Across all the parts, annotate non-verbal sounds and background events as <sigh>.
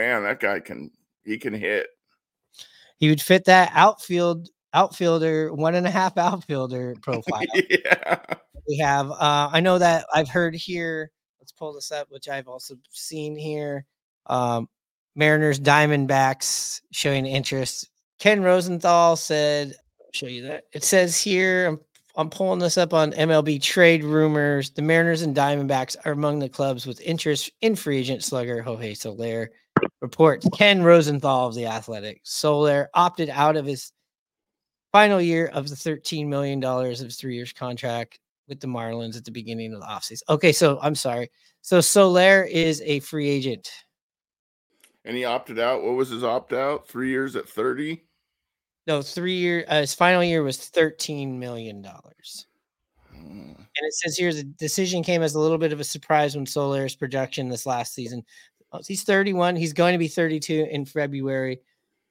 Man, that guy can he can hit. He would fit that outfield outfielder, one and a half <laughs> outfielder <laughs> profile. yeah. We have uh I know that I've heard here, let's pull this up, which I've also seen here. Um Mariners Diamondbacks showing interest. Ken Rosenthal said, I'll show you that. It says here, I'm I'm pulling this up on MLB trade rumors. The Mariners and Diamondbacks are among the clubs with interest in free agent slugger Jorge Soler. Reports Ken Rosenthal of the Athletic. Soler opted out of his final year of the $13 million of his three years contract with the Marlins at the beginning of the offseason. Okay, so I'm sorry. So Soler is a free agent. And he opted out. What was his opt out? Three years at 30? No, three year uh, his final year was $13 million. Hmm. And it says here the decision came as a little bit of a surprise when Soler's production this last season. Uh, He's 31. He's going to be 32 in February.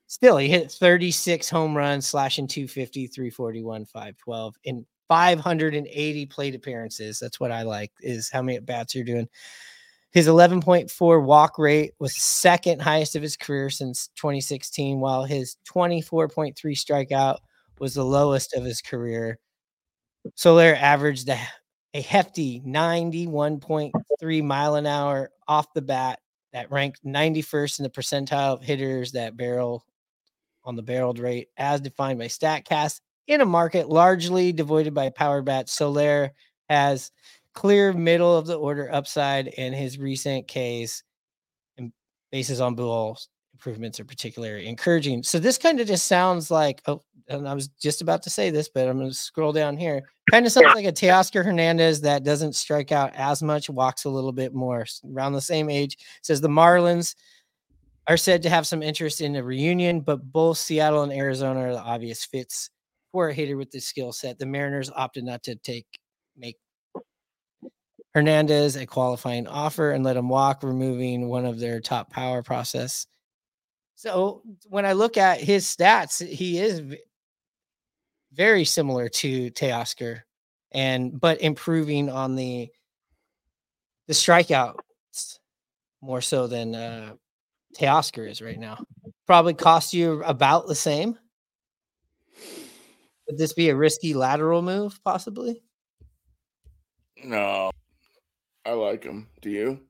Still, he hit 36 home runs, slashing 250, 341, 512 in 580 plate appearances. That's what I like, is how many at bats you're doing. His 11.4 walk rate was second highest of his career since 2016, while his 24.3 strikeout was the lowest of his career. Soler averaged a, a hefty 91.3 mile an hour off the bat that ranked 91st in the percentile of hitters that barrel on the barreled rate as defined by StatCast in a market largely devoid by power bats. Soler has clear middle of the order upside and his recent Ks and bases on balls improvements are particularly encouraging. So this kind of just sounds like oh, and I was just about to say this, but I'm going to scroll down here. Kind of sounds like a Teoscar Hernandez that doesn't strike out as much, walks a little bit more, around the same age. Says the Marlins are said to have some interest in a reunion, but both Seattle and Arizona are the obvious fits for a hitter with this skill set. The Mariners opted not to take make Hernandez a qualifying offer and let him walk, removing one of their top power process. So when I look at his stats, he is very similar to Teoscar, and but improving on the the strikeouts more so than uh, Teoscar is right now. Probably cost you about the same. Would this be a risky lateral move, possibly? No. I like him. Do you?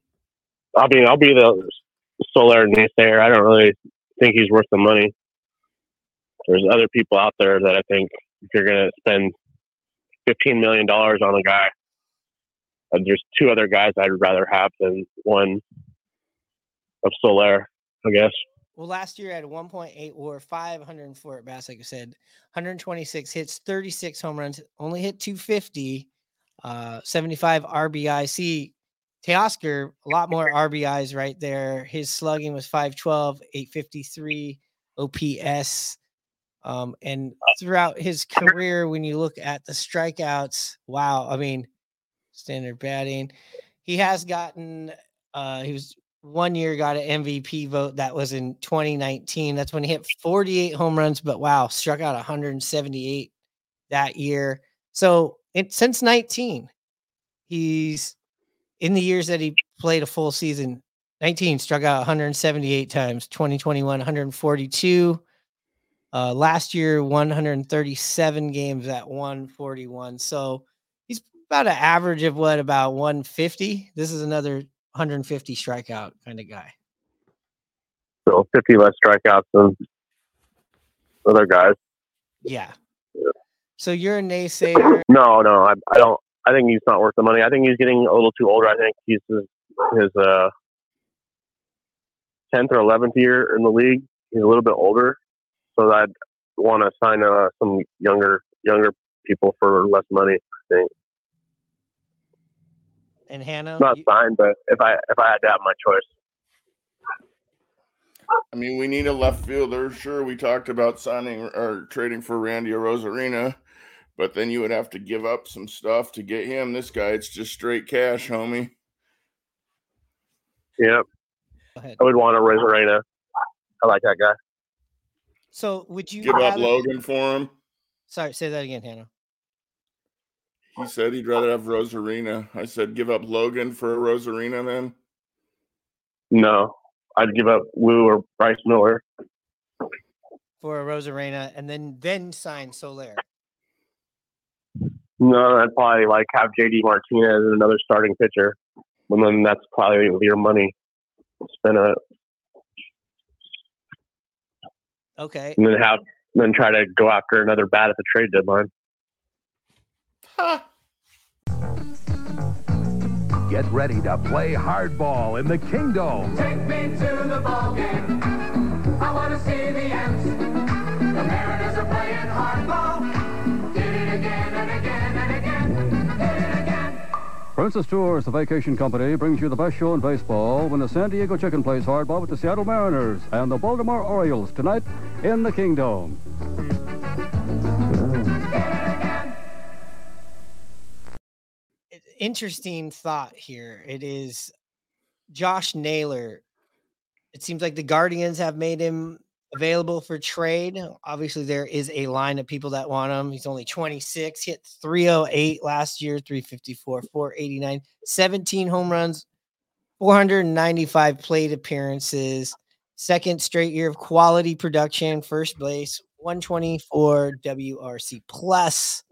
I mean, I'll be the Soler naysayer. I don't really think he's worth the money. There's other people out there that I think if you're going to spend fifteen million dollars on a guy, uh, there's two other guys I'd rather have than one of Soler. I guess. Well, last year at 1.8 or 504 at bats, like I said, 126 hits, 36 home runs, only hit 250, uh, 75 RBI. See, Teoscar, a lot more RBIs right there. His slugging was 512, 853 OPS. Um, and throughout his career, when you look at the strikeouts, wow, I mean, standard batting, he has gotten, uh, he was one year got an MVP vote. That was in 2019. That's when he hit 48 home runs, but wow, struck out 178 that year. So it, since 19, he's in the years that he played a full season, 19 struck out 178 times, 2021, 142. Uh, last year, 137 games at 141. So he's about an average of what about 150. This is another 150 strikeout kind of guy. So 50 less strikeouts than other guys. Yeah. So you're a naysayer. No, no, I, I don't. I think he's not worth the money. I think he's getting a little too older. I think he's his, his uh, 10th or 11th year in the league. He's a little bit older, so I'd want to sign uh, some younger younger people for less money. I think And Hannah, not you- sign, but if I if I had to have my choice, I mean, we need a left fielder. Sure, we talked about signing or trading for Randy Arozarena, but then you would have to give up some stuff to get him. This guy, it's just straight cash, homie. Yep. I would want Arozarena. I like that guy. So would you Give up rather- Logan for him. Sorry, say that again, Hannah. He said he'd rather have Arozarena. I said, give up Logan for Arozarena then. No, I'd give up Woo or Bryce Miller. for Arozarena and then then sign Soler. No, I'd probably like have JD Martinez as another starting pitcher. And then that's probably your money. Spend it Okay. and then have then try to go after another bat at the trade deadline. Ha! Get ready to play hardball in the Kingdom. Take me to the ball game. I want to see the M's. The Mariners are Princess Tours, the vacation company, brings you the best show in baseball when the San Diego Chicken plays hardball with the Seattle Mariners and the Baltimore Orioles tonight in the Kingdom. Interesting thought here. It is Josh Naylor. It seems like the Guardians have made him available for trade. Obviously, there is a line of people that want him. He's only 26, hit 308 last year, 354, 489, 17 home runs, 495 plate appearances, second straight year of quality production, first base, 124 WRC plus.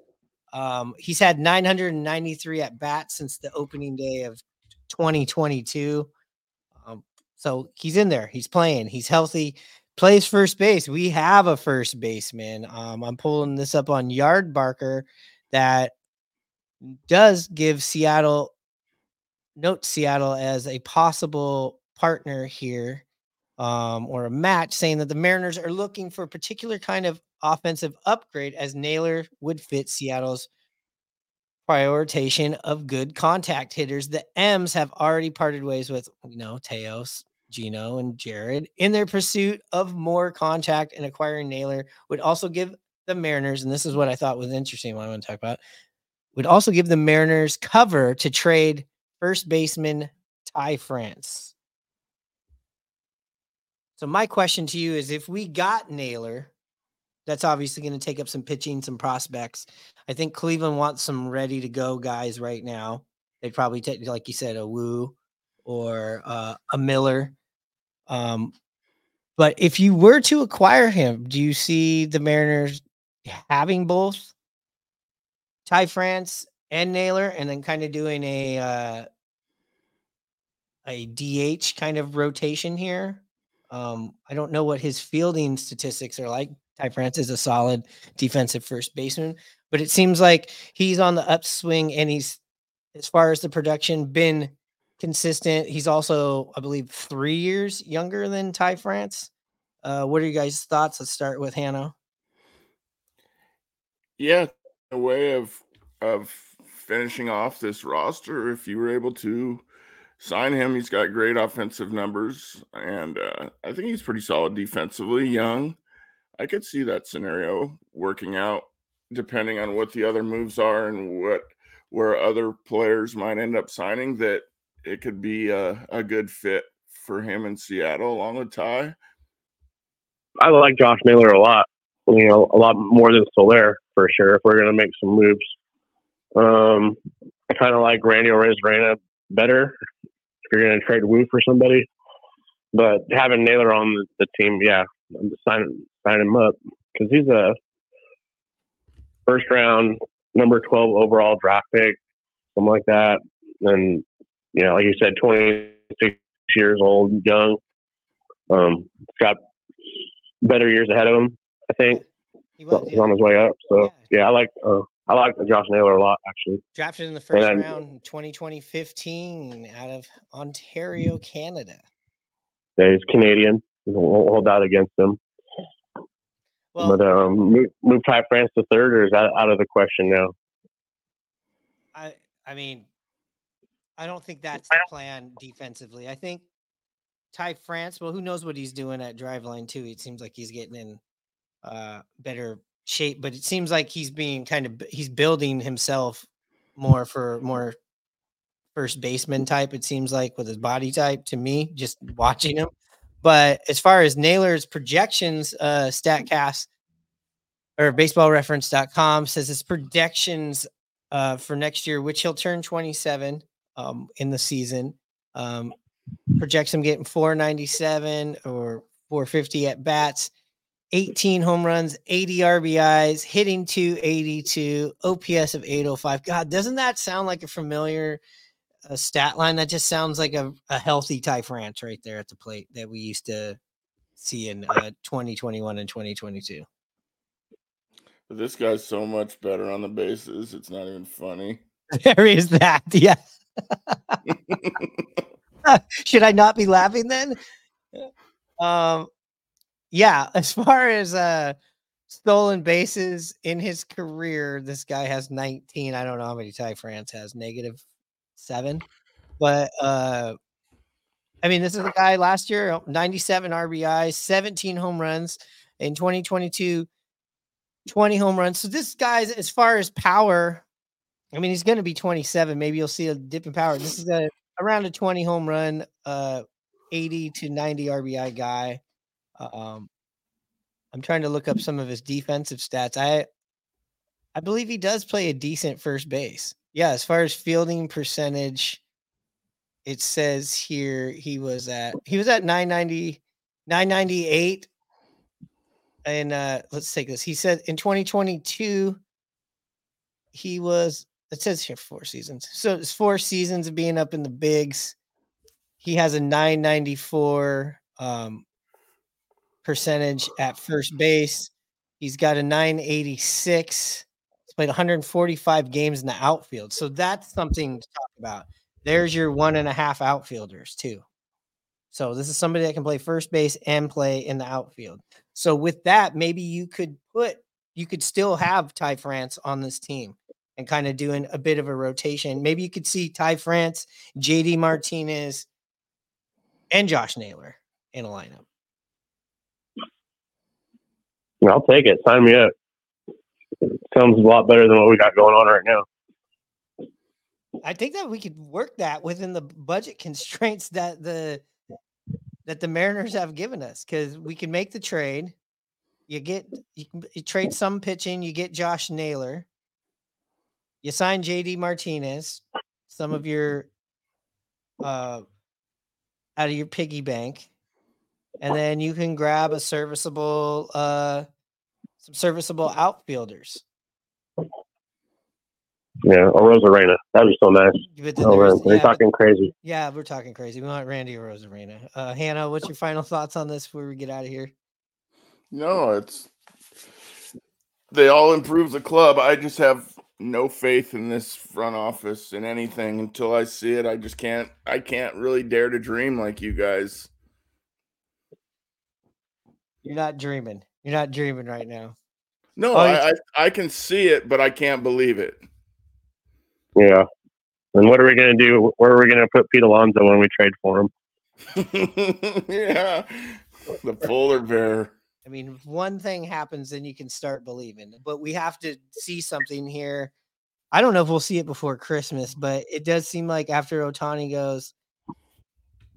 Um, he's had 993 at bats since the opening day of 2022. Um, so he's in there. He's playing. He's healthy. Plays first base. We have a first baseman. Um, I'm pulling this up on Yard Barker that does give Seattle note Seattle as a possible partner here um, or a match, saying that the Mariners are looking for a particular kind of offensive upgrade as Naylor would fit Seattle's prioritization of good contact hitters. The M's have already parted ways with, you know, Teos, Geno, and Jarred in their pursuit of more contact and acquiring Naylor would also give the Mariners, and this is what I thought was interesting what I want to talk about, would also give the Mariners cover to trade first baseman Ty France. So my question to you is if we got Naylor, that's obviously going to take up some pitching, some prospects. I think Cleveland wants some ready to go guys right now. They'd probably take, like you said, a Woo or uh, a Miller. Um, but if you were to acquire him, do you see the Mariners having both Ty France and Naylor, and then kind of doing a uh, a DH kind of rotation here? Um, I don't know what his fielding statistics are like. Ty France is a solid defensive first baseman, but it seems like he's on the upswing and he's, as far as the production, been consistent. He's also, I believe, three years younger than Ty France. Uh, what are you guys' thoughts? Let's start with Hannah. Yeah, a way of of finishing off this roster. If you were able to sign him, he's got great offensive numbers, and uh, I think he's pretty solid defensively. Young, I could see that scenario working out, depending on what the other moves are and what where other players might end up signing. That it could be a, a good fit for him in Seattle, along with Ty. I like Josh Naylor a lot. You know, a lot more than Soler for sure. If we're gonna make some moves, um, I kind of like Randy Reyna better. If you're gonna trade Woo for somebody, but having Naylor on the, the team, yeah, I'm just signing signing him up. because he's a first round number 12 overall draft pick, something like that. And, you know, like you said, 26 years old, young. Um, got better years ahead of him, I think. He was, He's on his way up. So, yeah, I like uh, I like Josh Naylor a lot, actually. Drafted in the first then- round, 2020 15, out of Ontario, Canada. Yeah, he's Canadian. We'll hold that against him. Well, but um, move, move France to third, or is that out of the question now? I I mean, I don't think that's the plan defensively. I think Ty France, well, who knows what he's doing at driveline too. It seems like he's getting in uh better shape, but it seems like he's being kind of he's building himself more for more first baseman type, it seems like with his body type to me, just watching him. But as far as Naylor's projections, uh StatCast or baseballreference.com says his projections uh, for next year, which he'll turn 27 um, in the season. Um, projects him getting 497 or 450 at bats, 18 home runs, 80 RBIs, hitting 282, OPS of 805. God, doesn't that sound like a familiar uh, stat line? That just sounds like a, a healthy Ty France right there at the plate that we used to see in uh, 2021 and 2022. This guy's so much better on the bases. It's not even funny. <laughs> There is that. <laughs> Yeah. <laughs> Should I not be laughing then? Um yeah, as far as uh stolen bases in his career, this guy has 19. I don't know how many Ty France has, negative seven. But uh I mean, this is the guy last year, 97 RBI, 17 home runs in 2022, 20 home runs. So this guy's as far as power, I mean, he's going to be 27. Maybe you'll see a dip in power. This is a around a 20 home run, uh, 80 to 90 RBI guy. Um, I'm trying to look up some of his defensive stats. I I believe he does play a decent first base. Yeah, as far as fielding percentage, it says here he was at he was at 990 998 and uh let's take this. He said in 2022 he was it says here four seasons. So it's four seasons of being up in the bigs. He has a 994 um percentage at first base. He's got a 986. He's played 145 games in the outfield. So that's something to talk about. There's your one and a half outfielders, too. So this is somebody that can play first base and play in the outfield. So with that, maybe you could put you could still have Ty France on this team and kind of doing a bit of a rotation. Maybe you could see Ty France, JD Martinez, and Josh Naylor in a lineup. I'll take it. Sign me up. Sounds a lot better than what we got going on right now. I think that we could work that within the budget constraints that the that the Mariners have given us because we can make the trade. You get you, can, you trade some pitching, you get Josh Naylor. You sign JD Martinez, some of your uh out of your piggy bank, and then you can grab a serviceable uh some serviceable outfielders. Yeah, Arozarena. That'd be so nice. Oh, there's- man. They're yeah, but- talking crazy. Yeah, we're talking crazy. We want Randy Arozarena. Uh, Hannah, what's your final thoughts on this before we get out of here? No, it's they all improve the club. I just have no faith in this front office in anything until I see it. I just can't I can't really dare to dream like you guys. You're not dreaming. You're not dreaming right now. No, Oh, I, I I can see it, but I can't believe it. Yeah. And what are we going to do? Where are we going to put Pete Alonso when we trade for him? <laughs> yeah. The polar bear. I mean, if one thing happens, then you can start believing. But we have to see something here. I don't know if we'll see it before Christmas, but it does seem like after Ohtani goes,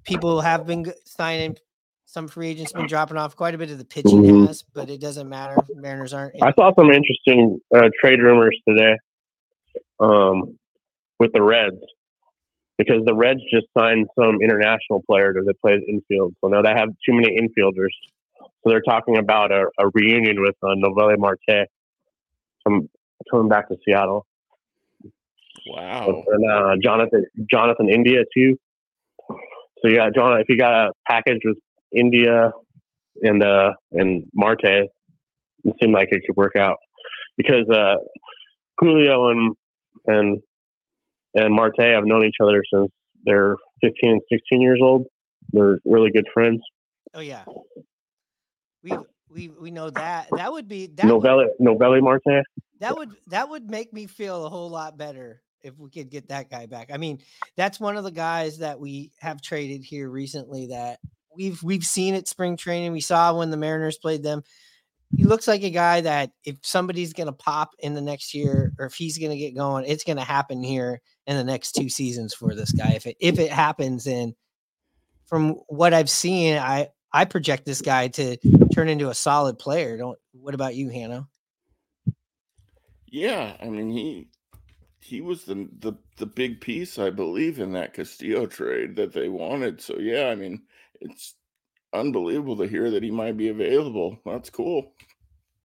people have been signing. Some free agents been dropping off. Quite a bit of the pitching Mhm. has, but it doesn't matter. Mariners aren't. in- I saw some interesting uh, trade rumors today um, with the Reds because the Reds just signed some international player that plays infield. So now they have too many infielders. So they're talking about a, a reunion with uh, Noelvi Marte from coming back to Seattle. Wow. And uh, Jonathan Jonathan India too. So yeah, John, if you got a package with India and uh and Marte, it seemed like it could work out because uh Julio and and and Marte have known each other since they're 15 and 16 years old. They're really good friends. Oh yeah. We we we know that. That would be that would, Noelvi Noelvi Marte. that would that would make me feel a whole lot better if we could get that guy back. I mean, that's one of the guys that we have traded here recently that we've we've seen at spring training. We saw when the Mariners played them. He looks like a guy that if somebody's going to pop in the next year or if he's going to get going, it's going to happen here in the next two seasons for this guy. If it if it happens and from what I've seen, I I project this guy to turn into a solid player. Don't what about you, Hannah? Yeah, I mean he he was the the the big piece, I believe, in that Castillo trade that they wanted. So yeah, I mean it's unbelievable to hear that he might be available. That's cool.